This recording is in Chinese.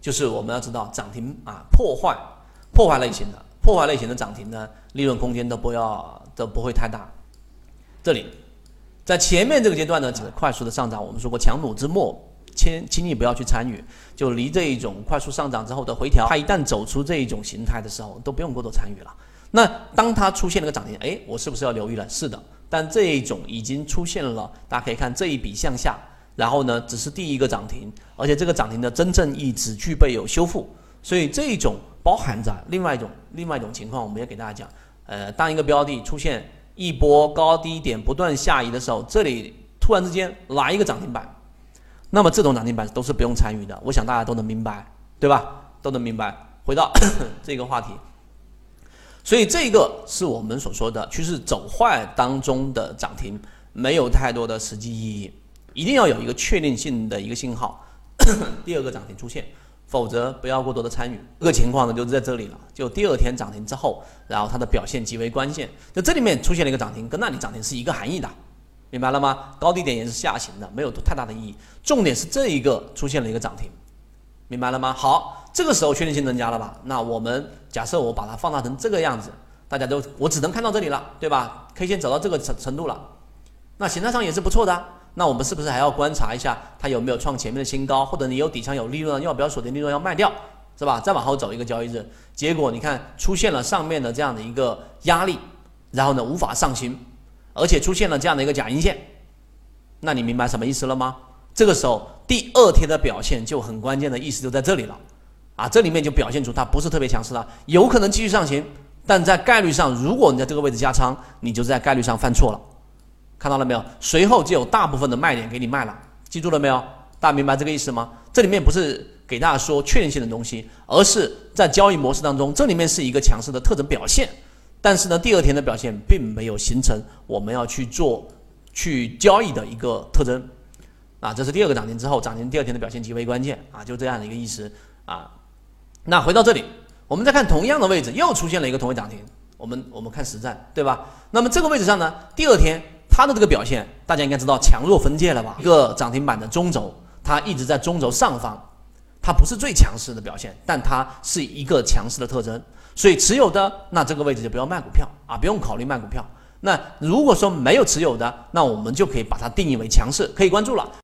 就是我们要知道涨停啊破坏破坏类型的破坏类型的涨停呢，利润空间都不要都不会太大。这里在前面这个阶段呢，只是快速的上涨，我们说过强弩之末，轻轻易不要去参与。就离这一种快速上涨之后的回调，它一旦走出这一种形态的时候，都不用过多参与了。那当它出现了个涨停，哎，我是不是要留意了？是的，但这一种已经出现了，大家可以看这一笔向下，然后呢，只是第一个涨停，而且这个涨停的真正意义只具备有修复，所以这一种包含着另外一种另外一种情况，我们要给大家讲，呃，当一个标的出现一波高低点不断下移的时候，这里突然之间来一个涨停板，那么这种涨停板都是不用参与的，我想大家都能明白，对吧？都能明白。回到这个话题。所以这个是我们所说的趋势走坏当中的涨停，没有太多的实际意义，一定要有一个确定性的一个信号，第二个涨停出现，否则不要过多的参与。这个情况呢，就是在这里了，就第二天涨停之后，然后它的表现极为关键。就这里面出现了一个涨停，跟那里涨停是一个含义的，明白了吗？高低点也是下行的，没有太大的意义。重点是这一个出现了一个涨停。明白了吗？好，这个时候确定性增加了吧？那我们假设我把它放大成这个样子，大家都我只能看到这里了，对吧？K 线走到这个程程度了，那形态上也是不错的。那我们是不是还要观察一下它有没有创前面的新高，或者你有底仓有利润，要不要锁定利润要卖掉，是吧？再往后走一个交易日，结果你看出现了上面的这样的一个压力，然后呢无法上行，而且出现了这样的一个假阴线，那你明白什么意思了吗？这个时候，第二天的表现就很关键的意思就在这里了，啊，这里面就表现出它不是特别强势了，有可能继续上行，但在概率上，如果你在这个位置加仓，你就在概率上犯错了，看到了没有？随后就有大部分的卖点给你卖了，记住了没有？大家明白这个意思吗？这里面不是给大家说确定性的东西，而是在交易模式当中，这里面是一个强势的特征表现，但是呢，第二天的表现并没有形成我们要去做去交易的一个特征。啊，这是第二个涨停之后，涨停第二天的表现极为关键啊，就这样的一个意思啊。那回到这里，我们再看同样的位置，又出现了一个同位涨停。我们我们看实战，对吧？那么这个位置上呢，第二天它的这个表现，大家应该知道强弱分界了吧？一个涨停板的中轴，它一直在中轴上方，它不是最强势的表现，但它是一个强势的特征。所以持有的那这个位置就不要卖股票啊，不用考虑卖股票。那如果说没有持有的，那我们就可以把它定义为强势，可以关注了。